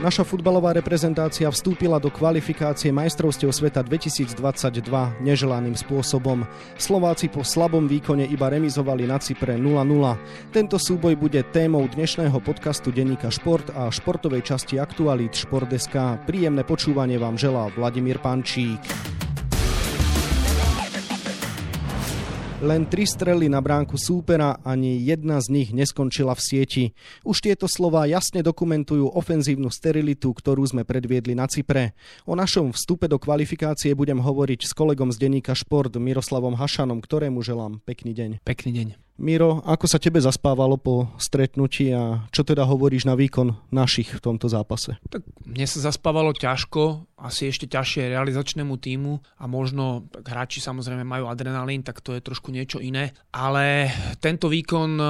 Naša futbalová reprezentácia vstúpila do kvalifikácie majstrovstiev sveta 2022 neželaným spôsobom. Slováci po slabom výkone iba remizovali na Cypre 0-0. Tento súboj bude témou dnešného podcastu Denníka Šport a športovej časti Aktualít Šport.sk. Príjemné počúvanie vám želá Vladimír Pančík. Len tri strely na bránku súpera, ani jedna z nich neskončila v sieti. Už tieto slova jasne dokumentujú ofenzívnu sterilitu, ktorú sme predviedli na Cypre. O našom vstupe do kvalifikácie budem hovoriť s kolegom z denníka Šport Miroslavom Hašanom, ktorému želám pekný deň. Pekný deň. Miro, ako sa tebe zaspávalo po stretnutí a čo teda hovoríš na výkon našich v tomto zápase? Tak mne sa zaspávalo ťažko, asi ešte ťažšie realizačnému týmu a možno tak hráči samozrejme majú adrenalín, tak to je trošku niečo iné. Ale tento výkon e,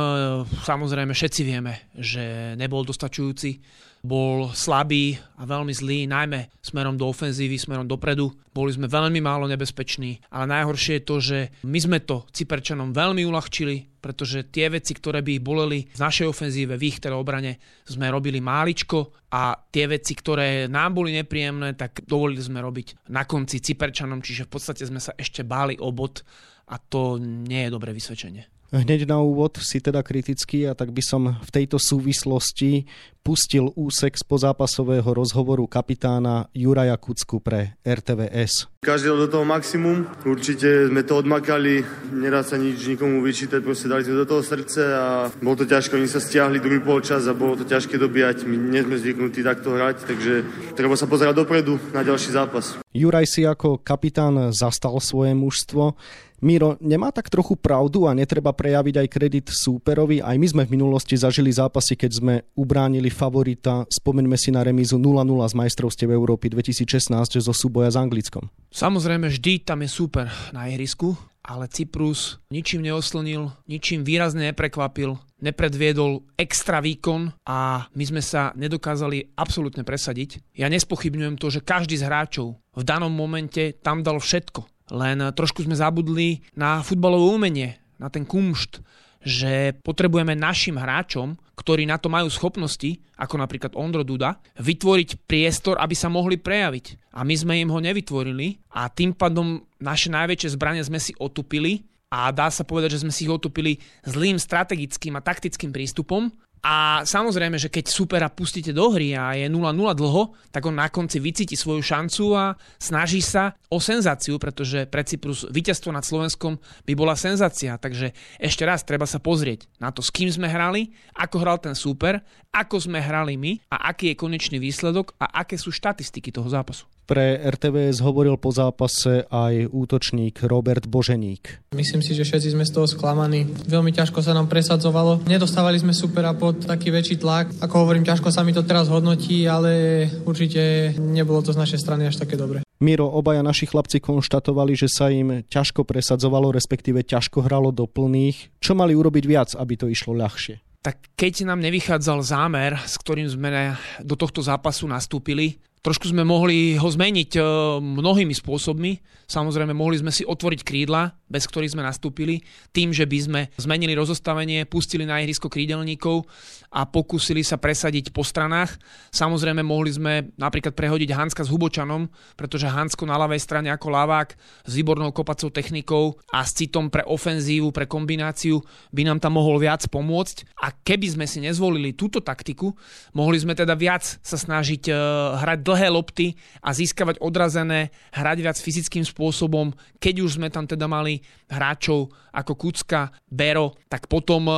samozrejme všetci vieme, že nebol dostačujúci bol slabý a veľmi zlý, najmä smerom do ofenzívy, smerom dopredu. Boli sme veľmi málo nebezpeční, ale najhoršie je to, že my sme to Cyperčanom veľmi uľahčili, pretože tie veci, ktoré by ich boleli v našej ofenzíve, v ich teda obrane, sme robili máličko a tie veci, ktoré nám boli nepríjemné, tak dovolili sme robiť na konci Cyperčanom, čiže v podstate sme sa ešte báli o bod a to nie je dobré vysvedčenie. Hneď na úvod si teda kritický a tak by som v tejto súvislosti pustil úsek z pozápasového rozhovoru kapitána Juraja Kucku pre RTVS. Každý do toho maximum, určite sme to odmakali, nedá sa nič nikomu vyčítať, proste dali sme do toho srdce a bolo to ťažko, oni sa stiahli druhý polčas a bolo to ťažké dobíjať, my nie sme zvyknutí takto hrať, takže treba sa pozerať dopredu na ďalší zápas. Juraj si ako kapitán zastal svoje mužstvo. Miro, nemá tak trochu pravdu a netreba prejaviť aj kredit súperovi? Aj my sme v minulosti zažili zápasy, keď sme ubránili favorita. Spomeňme si na remízu 0-0 z majstrovstiev Európy 2016 zo súboja s Anglickom. Samozrejme, vždy tam je súper na ihrisku, ale Cyprus ničím neoslnil, ničím výrazne neprekvapil, nepredviedol extra výkon a my sme sa nedokázali absolútne presadiť. Ja nespochybňujem to, že každý z hráčov v danom momente tam dal všetko len trošku sme zabudli na futbalové umenie, na ten kumšt, že potrebujeme našim hráčom, ktorí na to majú schopnosti, ako napríklad Ondro Duda, vytvoriť priestor, aby sa mohli prejaviť. A my sme im ho nevytvorili a tým pádom naše najväčšie zbranie sme si otupili a dá sa povedať, že sme si ich otupili zlým strategickým a taktickým prístupom a samozrejme, že keď supera pustíte do hry a je 0-0 dlho, tak on na konci vycíti svoju šancu a snaží sa o senzáciu, pretože pre Cyprus víťazstvo nad Slovenskom by bola senzácia. Takže ešte raz treba sa pozrieť na to, s kým sme hrali, ako hral ten super, ako sme hrali my a aký je konečný výsledok a aké sú štatistiky toho zápasu. Pre RTVS hovoril po zápase aj útočník Robert Boženík. Myslím si, že všetci sme z toho sklamaní. Veľmi ťažko sa nám presadzovalo. Nedostávali sme supera pod taký väčší tlak. Ako hovorím, ťažko sa mi to teraz hodnotí, ale určite nebolo to z našej strany až také dobre. Miro, obaja naši chlapci konštatovali, že sa im ťažko presadzovalo, respektíve ťažko hralo do plných. Čo mali urobiť viac, aby to išlo ľahšie? tak keď nám nevychádzal zámer, s ktorým sme do tohto zápasu nastúpili, Trošku sme mohli ho zmeniť e, mnohými spôsobmi. Samozrejme, mohli sme si otvoriť krídla, bez ktorých sme nastúpili, tým, že by sme zmenili rozostavenie, pustili na ihrisko krídelníkov a pokúsili sa presadiť po stranách. Samozrejme, mohli sme napríklad prehodiť Hanska s Hubočanom, pretože Hansko na ľavej strane ako lavák s výbornou kopacou technikou a s citom pre ofenzívu, pre kombináciu by nám tam mohol viac pomôcť. A keby sme si nezvolili túto taktiku, mohli sme teda viac sa snažiť e, hrať dlhé lopty a získavať odrazené, hrať viac fyzickým spôsobom. Keď už sme tam teda mali hráčov ako Kucka, Bero, tak potom e,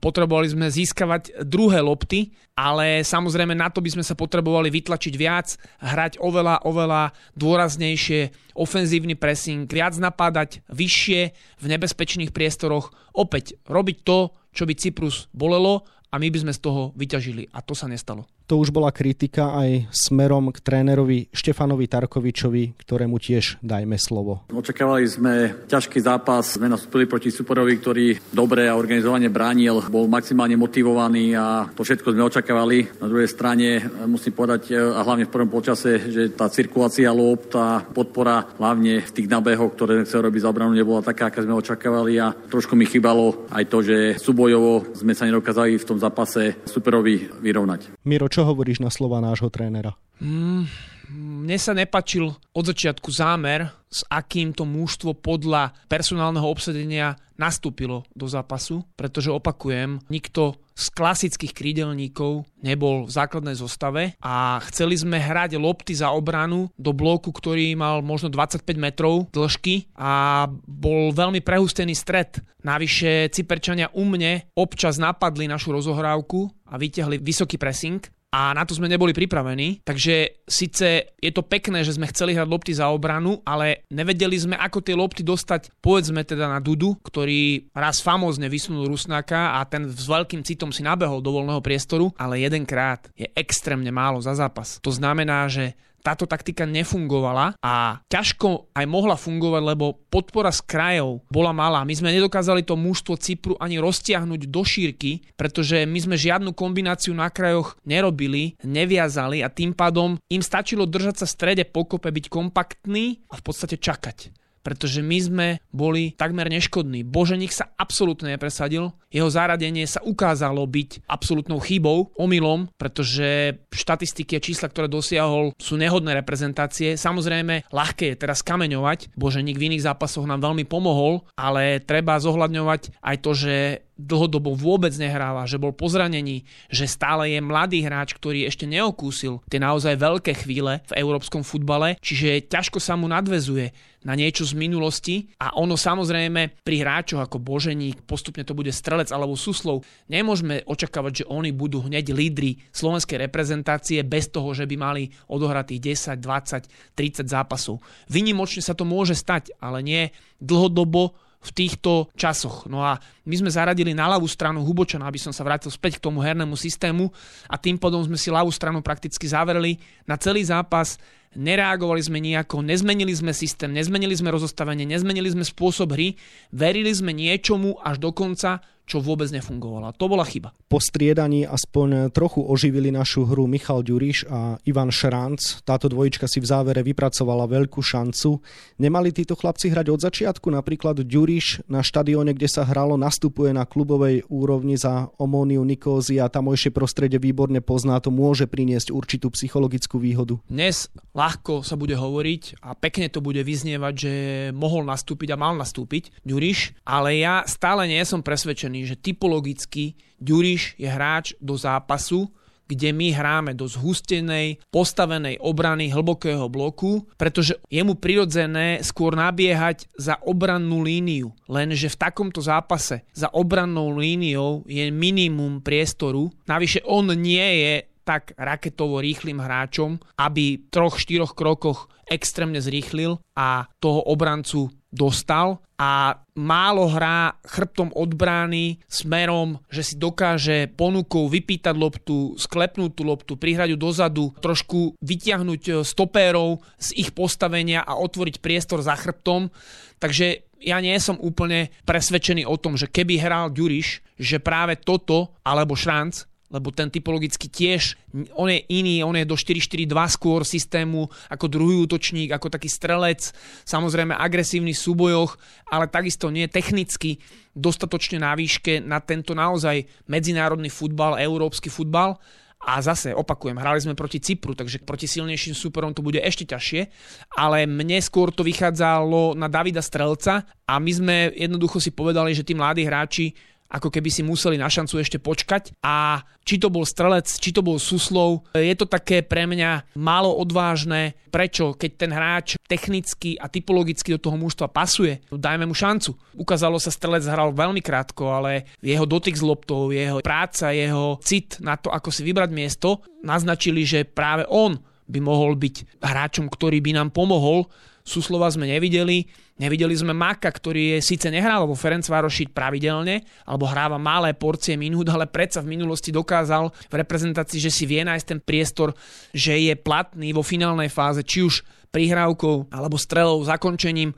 potrebovali sme získavať druhé lopty, ale samozrejme na to by sme sa potrebovali vytlačiť viac, hrať oveľa, oveľa dôraznejšie, ofenzívny pressing, viac napádať vyššie v nebezpečných priestoroch, opäť robiť to, čo by Cyprus bolelo a my by sme z toho vyťažili a to sa nestalo. To už bola kritika aj smerom k trénerovi Štefanovi Tarkovičovi, ktorému tiež dajme slovo. Očakávali sme ťažký zápas, sme nastúpili proti suporovi, ktorý dobre a organizovane bránil, bol maximálne motivovaný a to všetko sme očakávali. Na druhej strane musím povedať, a hlavne v prvom počase, že tá cirkulácia lop, tá podpora hlavne v tých nabehoch, ktoré sme chceli robiť za obranu, nebola taká, aká sme očakávali a trošku mi chýbalo aj to, že súbojovo sme sa nedokázali v tom zápase superovi vyrovnať. Miro, čo hovoríš na slova nášho trénera? Mm, mne sa nepačil od začiatku zámer, s akým to mužstvo podľa personálneho obsadenia nastúpilo do zápasu, pretože opakujem, nikto z klasických krídelníkov nebol v základnej zostave a chceli sme hrať lopty za obranu do bloku, ktorý mal možno 25 metrov dĺžky a bol veľmi prehustený stred. Navyše Cyperčania u mne občas napadli našu rozohrávku a vyťahli vysoký pressing a na to sme neboli pripravení. Takže síce je to pekné, že sme chceli hrať lopty za obranu, ale nevedeli sme, ako tie lopty dostať, povedzme teda na Dudu, ktorý raz famózne vysunul Rusnáka a ten s veľkým citom si nabehol do voľného priestoru, ale jedenkrát je extrémne málo za zápas. To znamená, že táto taktika nefungovala a ťažko aj mohla fungovať, lebo podpora z krajov bola malá. My sme nedokázali to mužstvo Cypru ani roztiahnuť do šírky, pretože my sme žiadnu kombináciu na krajoch nerobili, neviazali a tým pádom im stačilo držať sa v strede pokope, byť kompaktný a v podstate čakať pretože my sme boli takmer neškodní. Boženík sa absolútne nepresadil, jeho zaradenie sa ukázalo byť absolútnou chybou, omylom, pretože štatistiky a čísla, ktoré dosiahol, sú nehodné reprezentácie. Samozrejme, ľahké je teraz kameňovať, Boženík v iných zápasoch nám veľmi pomohol, ale treba zohľadňovať aj to, že dlhodobo vôbec nehráva, že bol po zranení, že stále je mladý hráč, ktorý ešte neokúsil tie naozaj veľké chvíle v európskom futbale, čiže ťažko sa mu nadvezuje na niečo z minulosti a ono samozrejme pri hráčoch ako Boženík, postupne to bude Strelec alebo Suslov, nemôžeme očakávať, že oni budú hneď lídry slovenskej reprezentácie bez toho, že by mali odohratých 10, 20, 30 zápasov. Vynimočne sa to môže stať, ale nie dlhodobo v týchto časoch. No a my sme zaradili na ľavú stranu Hubočana, aby som sa vrátil späť k tomu hernému systému a tým potom sme si ľavú stranu prakticky zaverili na celý zápas nereagovali sme nejako, nezmenili sme systém, nezmenili sme rozostavenie, nezmenili sme spôsob hry, verili sme niečomu až do konca, čo vôbec nefungovalo. To bola chyba. Po striedaní aspoň trochu oživili našu hru Michal Ďuriš a Ivan Šranc. Táto dvojička si v závere vypracovala veľkú šancu. Nemali títo chlapci hrať od začiatku? Napríklad Ďuriš na štadióne, kde sa hralo, nastupuje na klubovej úrovni za Omóniu Nikózy a tamojšie prostredie výborne pozná, to môže priniesť určitú psychologickú výhodu. Dnes ľahko sa bude hovoriť a pekne to bude vyznievať, že mohol nastúpiť a mal nastúpiť Ďuriš, ale ja stále nie som presvedčený, že typologicky Ďuriš je hráč do zápasu, kde my hráme do zhustenej, postavenej obrany hlbokého bloku, pretože je mu prirodzené skôr nabiehať za obrannú líniu. Lenže v takomto zápase za obrannou líniou je minimum priestoru. Navyše on nie je tak raketovo rýchlým hráčom, aby v troch, štyroch krokoch extrémne zrýchlil a toho obrancu dostal a málo hrá chrbtom od brány smerom, že si dokáže ponukou vypýtať loptu, sklepnúť tú loptu, prihrať ju dozadu, trošku vytiahnuť e, stopérov z ich postavenia a otvoriť priestor za chrbtom. Takže ja nie som úplne presvedčený o tom, že keby hral Ďuriš, že práve toto, alebo Šranc, lebo ten typologicky tiež, on je iný, on je do 4-4-2 skôr systému ako druhý útočník, ako taký strelec, samozrejme agresívny v súbojoch, ale takisto nie technicky dostatočne na výške na tento naozaj medzinárodný futbal, európsky futbal. A zase opakujem, hrali sme proti Cypru, takže proti silnejším súperom to bude ešte ťažšie, ale mne skôr to vychádzalo na Davida Strelca a my sme jednoducho si povedali, že tí mladí hráči ako keby si museli na šancu ešte počkať a či to bol strelec, či to bol Suslov, je to také pre mňa málo odvážne. Prečo? Keď ten hráč technicky a typologicky do toho mužstva pasuje, dajme mu šancu. Ukázalo sa, strelec hral veľmi krátko, ale jeho dotyk s loptou, jeho práca, jeho cit na to, ako si vybrať miesto, naznačili, že práve on by mohol byť hráčom, ktorý by nám pomohol Suslova sme nevideli. Nevideli sme Maka, ktorý je síce nehral vo Ferencvároši pravidelne, alebo hráva malé porcie minút, ale predsa v minulosti dokázal v reprezentácii, že si vie nájsť ten priestor, že je platný vo finálnej fáze, či už prihrávkou alebo strelou, zakončením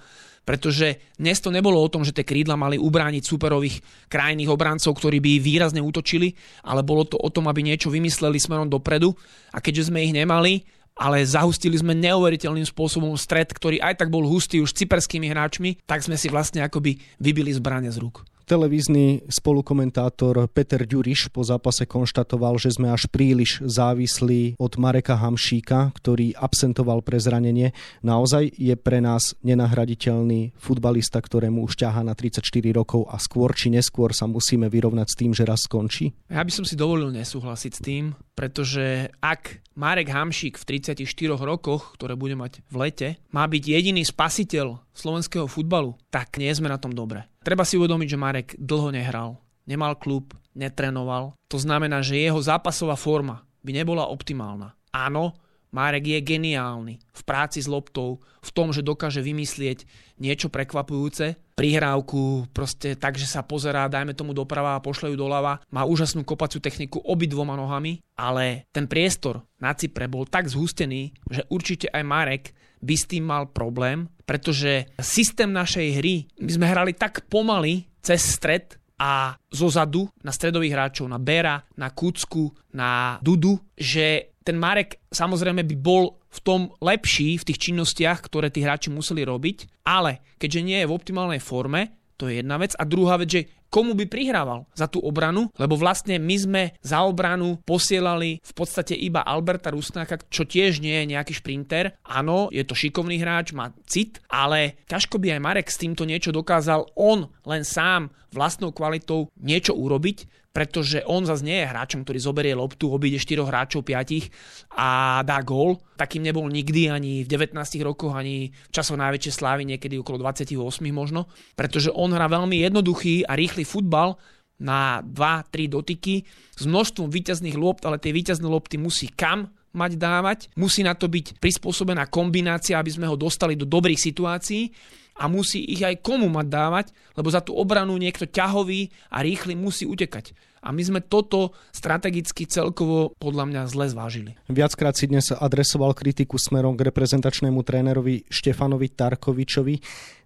pretože dnes to nebolo o tom, že tie krídla mali ubrániť superových krajných obrancov, ktorí by výrazne útočili, ale bolo to o tom, aby niečo vymysleli smerom dopredu a keďže sme ich nemali ale zahustili sme neuveriteľným spôsobom stred, ktorý aj tak bol hustý už cyperskými hráčmi, tak sme si vlastne akoby vybili zbranie z rúk. Televízny spolukomentátor Peter Ďuriš po zápase konštatoval, že sme až príliš závislí od Mareka Hamšíka, ktorý absentoval pre zranenie. Naozaj je pre nás nenahraditeľný futbalista, ktorému už ťahá na 34 rokov a skôr či neskôr sa musíme vyrovnať s tým, že raz skončí? Ja by som si dovolil nesúhlasiť s tým, pretože ak Marek Hamšík v 34 rokoch, ktoré bude mať v lete, má byť jediný spasiteľ slovenského futbalu, tak nie sme na tom dobre. Treba si uvedomiť, že Marek dlho nehral, nemal klub, netrenoval. To znamená, že jeho zápasová forma by nebola optimálna. Áno, Marek je geniálny v práci s loptou, v tom, že dokáže vymyslieť niečo prekvapujúce, prihrávku, proste tak, že sa pozerá, dajme tomu doprava a pošle ju doľava, má úžasnú kopaciu techniku obidvoma nohami, ale ten priestor na Cypre bol tak zhustený, že určite aj Marek by s tým mal problém, pretože systém našej hry, my sme hrali tak pomaly cez stred a zo zadu na stredových hráčov, na Bera, na Kucku, na Dudu, že ten Marek samozrejme by bol v tom lepší v tých činnostiach, ktoré tí hráči museli robiť, ale keďže nie je v optimálnej forme, to je jedna vec. A druhá vec, že komu by prihrával za tú obranu, lebo vlastne my sme za obranu posielali v podstate iba Alberta Rusnáka, čo tiež nie je nejaký šprinter. Áno, je to šikovný hráč, má cit, ale ťažko by aj Marek s týmto niečo dokázal on len sám vlastnou kvalitou niečo urobiť pretože on zase nie je hráčom, ktorý zoberie loptu, obíde 4 hráčov, 5 a dá gól. Takým nebol nikdy ani v 19 rokoch, ani v časoch najväčšej slávy, niekedy okolo 28 možno, pretože on hrá veľmi jednoduchý a rýchly futbal na 2-3 dotyky s množstvom výťazných lopt, ale tie výťazné lopty musí kam mať dávať, musí na to byť prispôsobená kombinácia, aby sme ho dostali do dobrých situácií a musí ich aj komu mať dávať, lebo za tú obranu niekto ťahový a rýchly musí utekať. A my sme toto strategicky celkovo podľa mňa zle zvážili. Viackrát si dnes adresoval kritiku smerom k reprezentačnému trénerovi Štefanovi Tarkovičovi.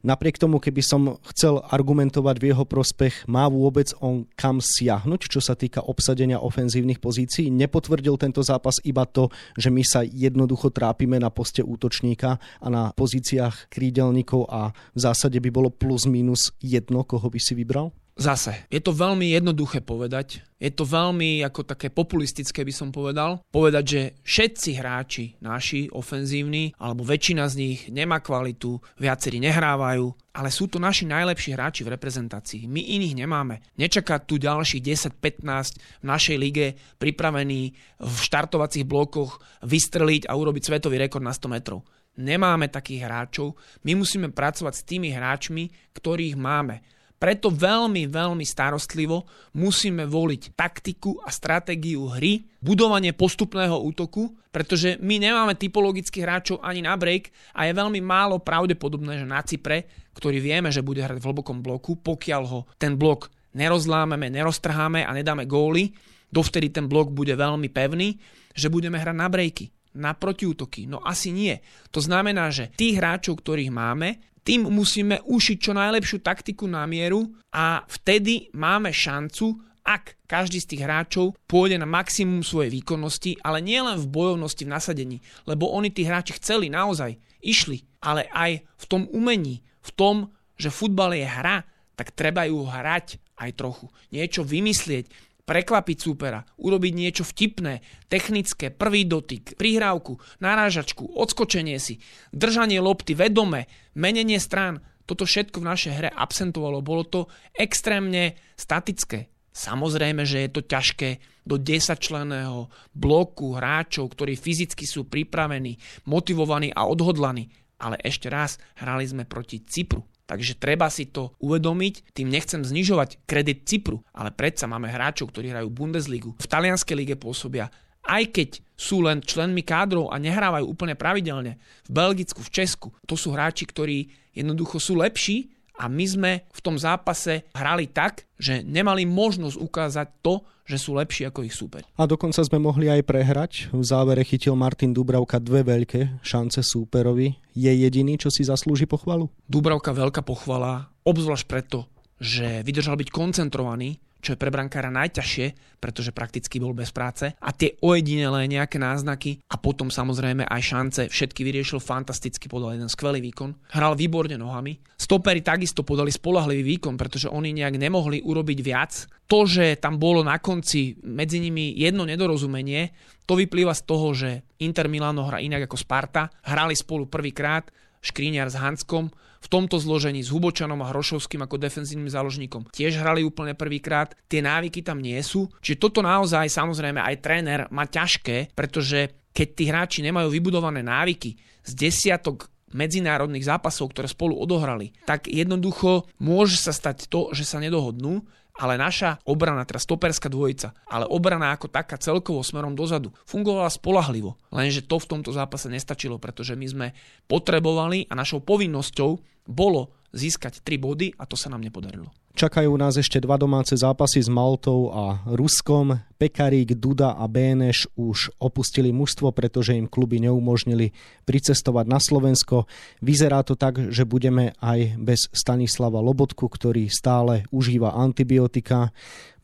Napriek tomu, keby som chcel argumentovať v jeho prospech, má vôbec on kam siahnuť, čo sa týka obsadenia ofenzívnych pozícií? Nepotvrdil tento zápas iba to, že my sa jednoducho trápime na poste útočníka a na pozíciách krídelníkov a v zásade by bolo plus minus jedno, koho by si vybral? Zase, je to veľmi jednoduché povedať. Je to veľmi ako také populistické by som povedal. Povedať, že všetci hráči naši, ofenzívni, alebo väčšina z nich nemá kvalitu, viacerí nehrávajú, ale sú to naši najlepší hráči v reprezentácii. My iných nemáme. Nečaká tu ďalších 10-15 v našej lige pripravení v štartovacích blokoch vystreliť a urobiť svetový rekord na 100 metrov. Nemáme takých hráčov. My musíme pracovať s tými hráčmi, ktorých máme preto veľmi, veľmi starostlivo musíme voliť taktiku a stratégiu hry, budovanie postupného útoku, pretože my nemáme typologických hráčov ani na break a je veľmi málo pravdepodobné, že na Cypre, ktorý vieme, že bude hrať v hlbokom bloku, pokiaľ ho ten blok nerozlámeme, neroztrháme a nedáme góly, dovtedy ten blok bude veľmi pevný, že budeme hrať na breaky na protiútoky? No asi nie. To znamená, že tých hráčov, ktorých máme, tým musíme ušiť čo najlepšiu taktiku na mieru a vtedy máme šancu, ak každý z tých hráčov pôjde na maximum svojej výkonnosti, ale nie len v bojovnosti, v nasadení, lebo oni tí hráči chceli naozaj, išli, ale aj v tom umení, v tom, že futbal je hra, tak treba ju hrať aj trochu. Niečo vymyslieť, prekvapiť súpera, urobiť niečo vtipné, technické, prvý dotyk, prihrávku, narážačku, odskočenie si, držanie lopty vedome, menenie strán. Toto všetko v našej hre absentovalo. Bolo to extrémne statické. Samozrejme, že je to ťažké do 10 členého bloku hráčov, ktorí fyzicky sú pripravení, motivovaní a odhodlaní. Ale ešte raz, hrali sme proti Cypru. Takže treba si to uvedomiť, tým nechcem znižovať kredit Cypru, ale predsa máme hráčov, ktorí hrajú Bundesligu, v talianskej lige pôsobia, aj keď sú len členmi kádrov a nehrávajú úplne pravidelne, v Belgicku, v Česku, to sú hráči, ktorí jednoducho sú lepší a my sme v tom zápase hrali tak, že nemali možnosť ukázať to, že sú lepší ako ich súper. A dokonca sme mohli aj prehrať. V závere chytil Martin Dubravka dve veľké šance súperovi. Je jediný, čo si zaslúži pochvalu? Dubravka veľká pochvala, obzvlášť preto, že vydržal byť koncentrovaný, čo je pre brankára najťažšie, pretože prakticky bol bez práce a tie ojedinelé nejaké náznaky a potom samozrejme aj šance, všetky vyriešil fantasticky, podal jeden skvelý výkon, hral výborne nohami. Stopery takisto podali spolahlivý výkon, pretože oni nejak nemohli urobiť viac. To, že tam bolo na konci medzi nimi jedno nedorozumenie, to vyplýva z toho, že Inter Milano hrá inak ako Sparta, hrali spolu prvýkrát, Škríňar s Hanskom, v tomto zložení s Hubočanom a Hrošovským ako defenzívnym záložníkom tiež hrali úplne prvýkrát. Tie návyky tam nie sú. Čiže toto naozaj samozrejme aj tréner má ťažké, pretože keď tí hráči nemajú vybudované návyky z desiatok medzinárodných zápasov, ktoré spolu odohrali, tak jednoducho môže sa stať to, že sa nedohodnú ale naša obrana, teda stoperská dvojica, ale obrana ako taká celkovo smerom dozadu fungovala spolahlivo. Lenže to v tomto zápase nestačilo, pretože my sme potrebovali a našou povinnosťou bolo získať 3 body a to sa nám nepodarilo. Čakajú nás ešte dva domáce zápasy s Maltou a Ruskom. Pekarík, Duda a Béneš už opustili mužstvo, pretože im kluby neumožnili pricestovať na Slovensko. Vyzerá to tak, že budeme aj bez Stanislava Lobotku, ktorý stále užíva antibiotika.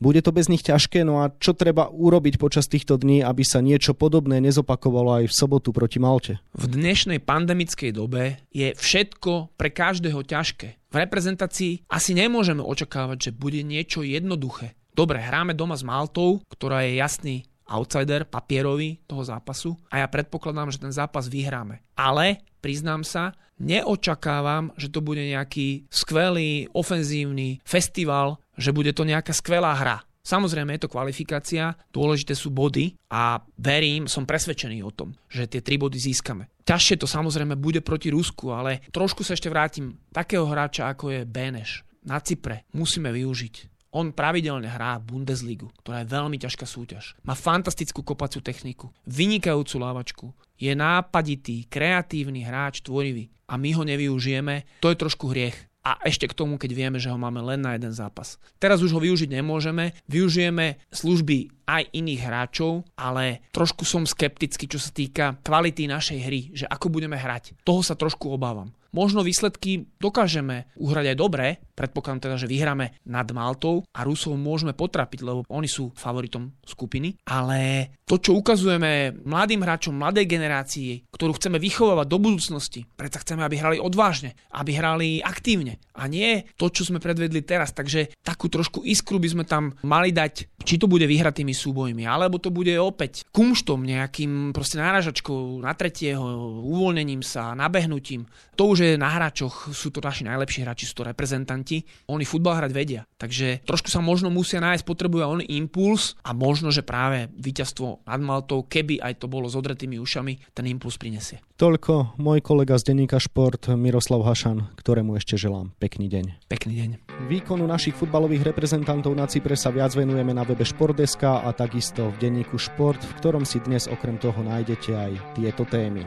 Bude to bez nich ťažké, no a čo treba urobiť počas týchto dní, aby sa niečo podobné nezopakovalo aj v sobotu proti Malte? V dnešnej pandemickej dobe je všetko pre každého ťažké v reprezentácii asi nemôžeme očakávať, že bude niečo jednoduché. Dobre, hráme doma s Maltou, ktorá je jasný outsider papierový toho zápasu a ja predpokladám, že ten zápas vyhráme. Ale, priznám sa, neočakávam, že to bude nejaký skvelý, ofenzívny festival, že bude to nejaká skvelá hra. Samozrejme je to kvalifikácia, dôležité sú body a verím, som presvedčený o tom, že tie tri body získame. Ťažšie to samozrejme bude proti Rusku, ale trošku sa ešte vrátim. Takého hráča ako je Beneš na Cypre musíme využiť. On pravidelne hrá Bundesligu, ktorá je veľmi ťažká súťaž. Má fantastickú kopaciu techniku, vynikajúcu lávačku, je nápaditý, kreatívny hráč, tvorivý a my ho nevyužijeme, to je trošku hriech a ešte k tomu, keď vieme, že ho máme len na jeden zápas. Teraz už ho využiť nemôžeme, využijeme služby aj iných hráčov, ale trošku som skeptický, čo sa týka kvality našej hry, že ako budeme hrať. Toho sa trošku obávam. Možno výsledky dokážeme uhrať aj dobre, predpokladám teda, že vyhráme nad Maltou a Rusov môžeme potrapiť, lebo oni sú favoritom skupiny, ale to, čo ukazujeme mladým hráčom, mladej generácii, ktorú chceme vychovávať do budúcnosti, predsa chceme, aby hrali odvážne, aby hrali aktívne a nie to, čo sme predvedli teraz. Takže takú trošku iskru by sme tam mali dať, či to bude vyhratými súbojmi, alebo to bude opäť kumštom, nejakým proste náražačkou na tretieho, uvoľnením sa, nabehnutím. To už že na hráčoch sú to naši najlepší hráči, sú to reprezentanti. Oni futbal hrať vedia. Takže trošku sa možno musia nájsť, potrebujú oni impuls a možno, že práve víťazstvo nad Maltou, keby aj to bolo s odretými ušami, ten impuls prinesie. Toľko môj kolega z denníka Šport Miroslav Hašan, ktorému ešte želám pekný deň. Pekný deň. Výkonu našich futbalových reprezentantov na Cypre sa viac venujeme na webe Športdeska a takisto v denníku Šport, v ktorom si dnes okrem toho nájdete aj tieto témy.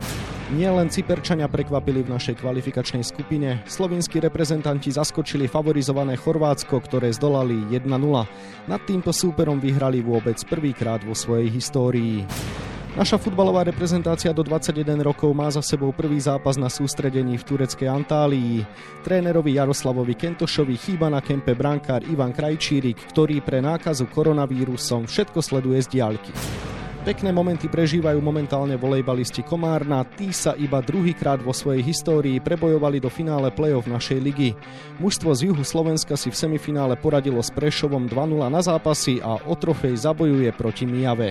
Nie len Cyperčania prekvapili v našej kvalifikačnej skupine, slovinskí reprezentanti zaskočili favorizované Chorvátsko, ktoré zdolali 1-0. Nad týmto súperom vyhrali vôbec prvýkrát vo svojej histórii. Naša futbalová reprezentácia do 21 rokov má za sebou prvý zápas na sústredení v tureckej Antálii. Trénerovi Jaroslavovi Kentošovi chýba na kempe brankár Ivan Krajčírik, ktorý pre nákazu koronavírusom všetko sleduje z diaľky. Pekné momenty prežívajú momentálne volejbalisti Komárna, tí sa iba druhýkrát vo svojej histórii prebojovali do finále play-off našej ligy. Mužstvo z juhu Slovenska si v semifinále poradilo s Prešovom 2-0 na zápasy a o trofej zabojuje proti Mijave.